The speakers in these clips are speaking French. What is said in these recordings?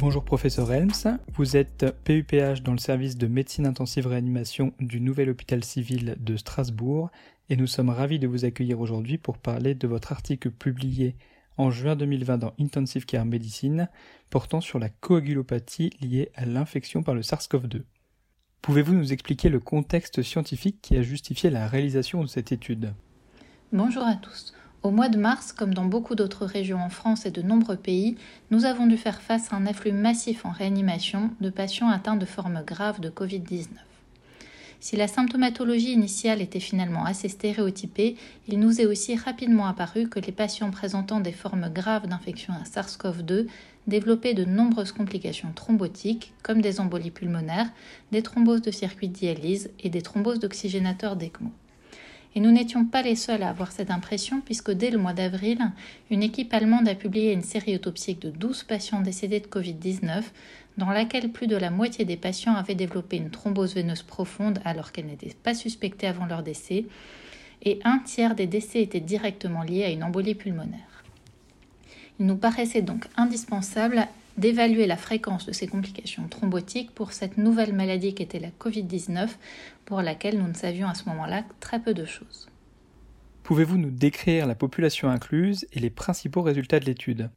Bonjour professeur Helms, vous êtes PUPH dans le service de médecine intensive réanimation du nouvel hôpital civil de Strasbourg et nous sommes ravis de vous accueillir aujourd'hui pour parler de votre article publié en juin 2020 dans Intensive Care Medicine portant sur la coagulopathie liée à l'infection par le SARS-CoV-2. Pouvez-vous nous expliquer le contexte scientifique qui a justifié la réalisation de cette étude? Bonjour à tous. Au mois de mars, comme dans beaucoup d'autres régions en France et de nombreux pays, nous avons dû faire face à un afflux massif en réanimation de patients atteints de formes graves de Covid-19. Si la symptomatologie initiale était finalement assez stéréotypée, il nous est aussi rapidement apparu que les patients présentant des formes graves d'infection à SARS-CoV-2 développaient de nombreuses complications thrombotiques, comme des embolies pulmonaires, des thromboses de circuit de dialyse et des thromboses d'oxygénateurs d'ECMO. Et nous n'étions pas les seuls à avoir cette impression, puisque dès le mois d'avril, une équipe allemande a publié une série autopsique de 12 patients décédés de Covid-19, dans laquelle plus de la moitié des patients avaient développé une thrombose veineuse profonde alors qu'elle n'était pas suspectée avant leur décès, et un tiers des décès étaient directement liés à une embolie pulmonaire. Il nous paraissait donc indispensable d'évaluer la fréquence de ces complications thrombotiques pour cette nouvelle maladie qu'était la Covid-19, pour laquelle nous ne savions à ce moment-là très peu de choses. Pouvez-vous nous décrire la population incluse et les principaux résultats de l'étude?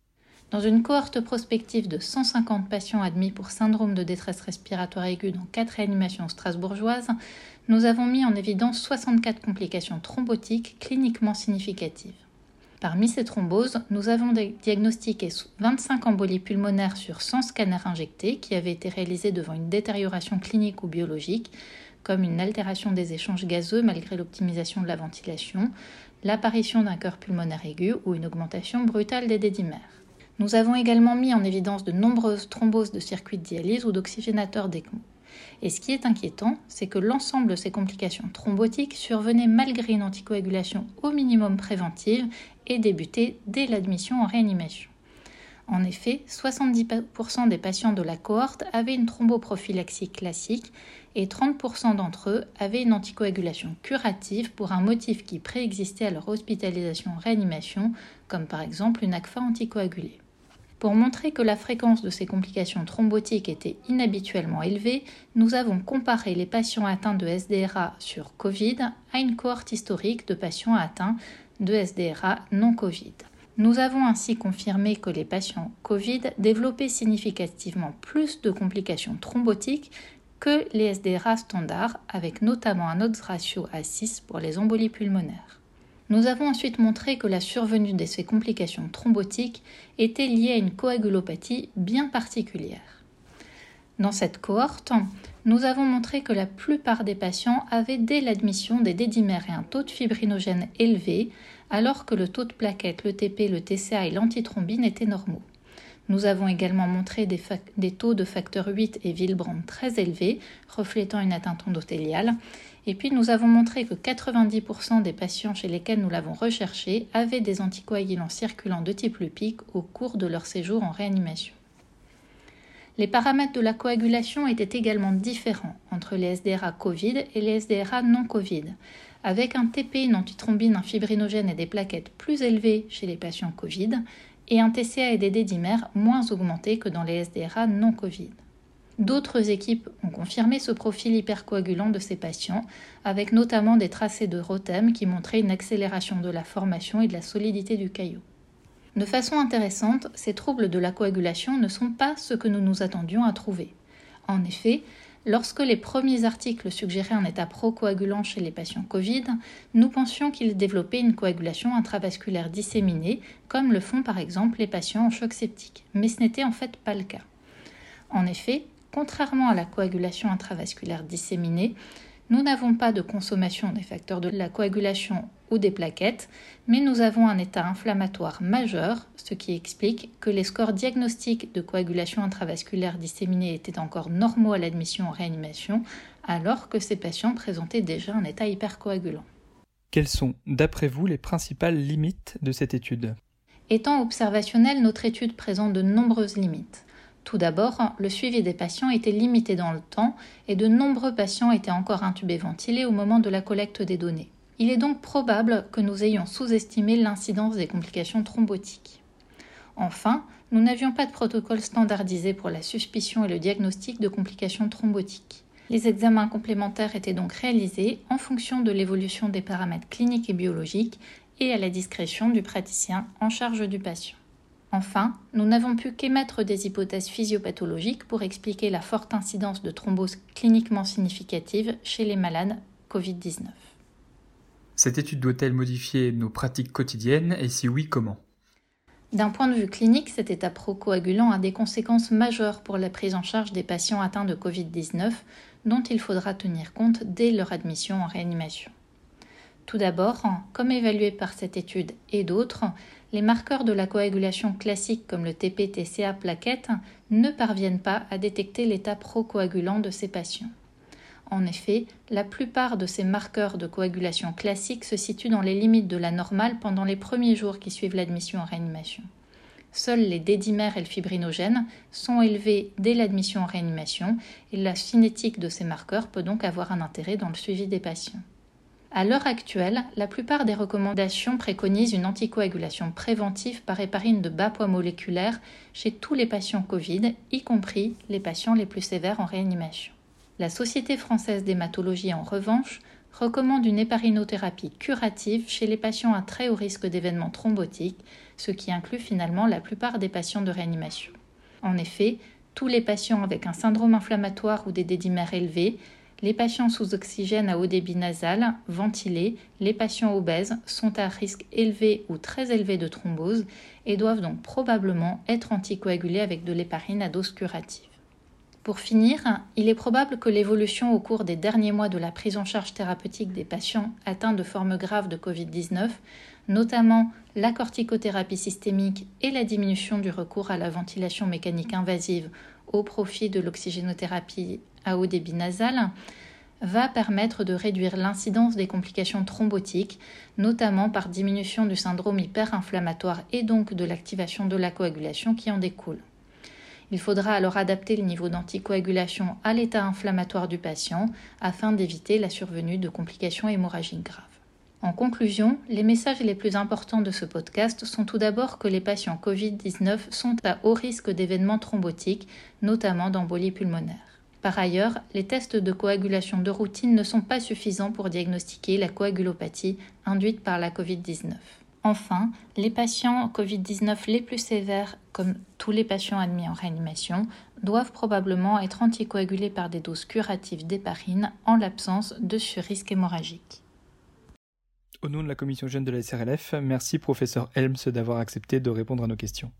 Dans une cohorte prospective de 150 patients admis pour syndrome de détresse respiratoire aiguë dans quatre réanimations strasbourgeoises, nous avons mis en évidence 64 complications thrombotiques cliniquement significatives. Parmi ces thromboses, nous avons diagnostiqué 25 embolies pulmonaires sur 100 scanners injectés qui avaient été réalisés devant une détérioration clinique ou biologique, comme une altération des échanges gazeux malgré l'optimisation de la ventilation, l'apparition d'un cœur pulmonaire aigu ou une augmentation brutale des dédimères. Nous avons également mis en évidence de nombreuses thromboses de circuits de dialyse ou d'oxygénateurs d'ECMO. Et ce qui est inquiétant, c'est que l'ensemble de ces complications thrombotiques survenaient malgré une anticoagulation au minimum préventive et débutait dès l'admission en réanimation. En effet, 70% des patients de la cohorte avaient une thromboprophylaxie classique et 30% d'entre eux avaient une anticoagulation curative pour un motif qui préexistait à leur hospitalisation en réanimation, comme par exemple une ACFA anticoagulée. Pour montrer que la fréquence de ces complications thrombotiques était inhabituellement élevée, nous avons comparé les patients atteints de SDRA sur Covid à une cohorte historique de patients atteints de SDRA non Covid. Nous avons ainsi confirmé que les patients Covid développaient significativement plus de complications thrombotiques que les SDRA standards, avec notamment un odds ratio à 6 pour les embolies pulmonaires. Nous avons ensuite montré que la survenue de ces complications thrombotiques était liée à une coagulopathie bien particulière. Dans cette cohorte, nous avons montré que la plupart des patients avaient dès l'admission des dédimères et un taux de fibrinogène élevé, alors que le taux de plaquettes, le TP, le TCA et l'antithrombine étaient normaux. Nous avons également montré des, taux de facteur 8 et Willebrand très élevés, reflétant une atteinte endothéliale, et puis nous avons montré que 90% des patients chez lesquels nous l'avons recherché avaient des anticoagulants circulants de type lupique au cours de leur séjour en réanimation. Les paramètres de la coagulation étaient également différents entre les SDRA Covid et les SDRA non Covid, avec un TP, une antithrombine, un fibrinogène et des plaquettes plus élevés chez les patients Covid et un TCA et des dédimères moins augmentés que dans les SDRA non Covid. D'autres équipes ont confirmé ce profil hypercoagulant de ces patients, avec notamment des tracés de Rotem qui montraient une accélération de la formation et de la solidité du caillot. De façon intéressante, ces troubles de la coagulation ne sont pas ce que nous nous attendions à trouver. En effet, lorsque les premiers articles suggéraient un état procoagulant chez les patients Covid, nous pensions qu'ils développaient une coagulation intravasculaire disséminée, comme le font par exemple les patients en choc septique, mais ce n'était en fait pas le cas. En effet, Contrairement à la coagulation intravasculaire disséminée, nous n'avons pas de consommation des facteurs de la coagulation ou des plaquettes, mais nous avons un état inflammatoire majeur, ce qui explique que les scores diagnostiques de coagulation intravasculaire disséminée étaient encore normaux à l'admission en réanimation, alors que ces patients présentaient déjà un état hypercoagulant. Quelles sont, d'après vous, les principales limites de cette étude? Étant observationnelle, notre étude présente de nombreuses limites. Tout d'abord, le suivi des patients était limité dans le temps et de nombreux patients étaient encore intubés ventilés au moment de la collecte des données. Il est donc probable que nous ayons sous-estimé l'incidence des complications thrombotiques. Enfin, nous n'avions pas de protocole standardisé pour la suspicion et le diagnostic de complications thrombotiques. Les examens complémentaires étaient donc réalisés en fonction de l'évolution des paramètres cliniques et biologiques et à la discrétion du praticien en charge du patient. Enfin, nous n'avons pu qu'émettre des hypothèses physiopathologiques pour expliquer la forte incidence de thrombose cliniquement significative chez les malades Covid-19. Cette étude doit-elle modifier nos pratiques quotidiennes et si oui, comment? D'un point de vue clinique, cet état procoagulant a des conséquences majeures pour la prise en charge des patients atteints de Covid-19 dont il faudra tenir compte dès leur admission en réanimation. Tout d'abord, comme évalué par cette étude et d'autres, les marqueurs de la coagulation classique comme le TP-TCA plaquette ne parviennent pas à détecter l'état procoagulant de ces patients. En effet, la plupart de ces marqueurs de coagulation classique se situent dans les limites de la normale pendant les premiers jours qui suivent l'admission en réanimation. Seuls les dédimères et le fibrinogène sont élevés dès l'admission en réanimation et la cinétique de ces marqueurs peut donc avoir un intérêt dans le suivi des patients. À l'heure actuelle, la plupart des recommandations préconisent une anticoagulation préventive par héparine de bas poids moléculaire chez tous les patients Covid, y compris les patients les plus sévères en réanimation. La Société française d'hématologie, en revanche, recommande une héparinothérapie curative chez les patients à très haut risque d'événements thrombotiques, ce qui inclut finalement la plupart des patients de réanimation. En effet, tous les patients avec un syndrome inflammatoire ou des dédimères élevés les patients sous oxygène à haut débit nasal, ventilés, les patients obèses sont à risque élevé ou très élevé de thrombose et doivent donc probablement être anticoagulés avec de l'héparine à dose curative. Pour finir, il est probable que l'évolution au cours des derniers mois de la prise en charge thérapeutique des patients atteints de formes graves de Covid-19, notamment la corticothérapie systémique et la diminution du recours à la ventilation mécanique invasive au profit de l'oxygénothérapie à haut débit nasal va permettre de réduire l'incidence des complications thrombotiques, notamment par diminution du syndrome hyperinflammatoire et donc de l'activation de la coagulation qui en découle. Il faudra alors adapter le niveau d'anticoagulation à l'état inflammatoire du patient afin d'éviter la survenue de complications hémorragiques graves. En conclusion, les messages les plus importants de ce podcast sont tout d'abord que les patients Covid-19 sont à haut risque d'événements thrombotiques, notamment d'embolie pulmonaire. Par ailleurs, les tests de coagulation de routine ne sont pas suffisants pour diagnostiquer la coagulopathie induite par la Covid-19. Enfin, les patients Covid-19 les plus sévères, comme tous les patients admis en réanimation, doivent probablement être anticoagulés par des doses curatives d'héparine en l'absence de surrisque hémorragique. Au nom de la commission jeune de la SRLF, merci professeur Helms d'avoir accepté de répondre à nos questions.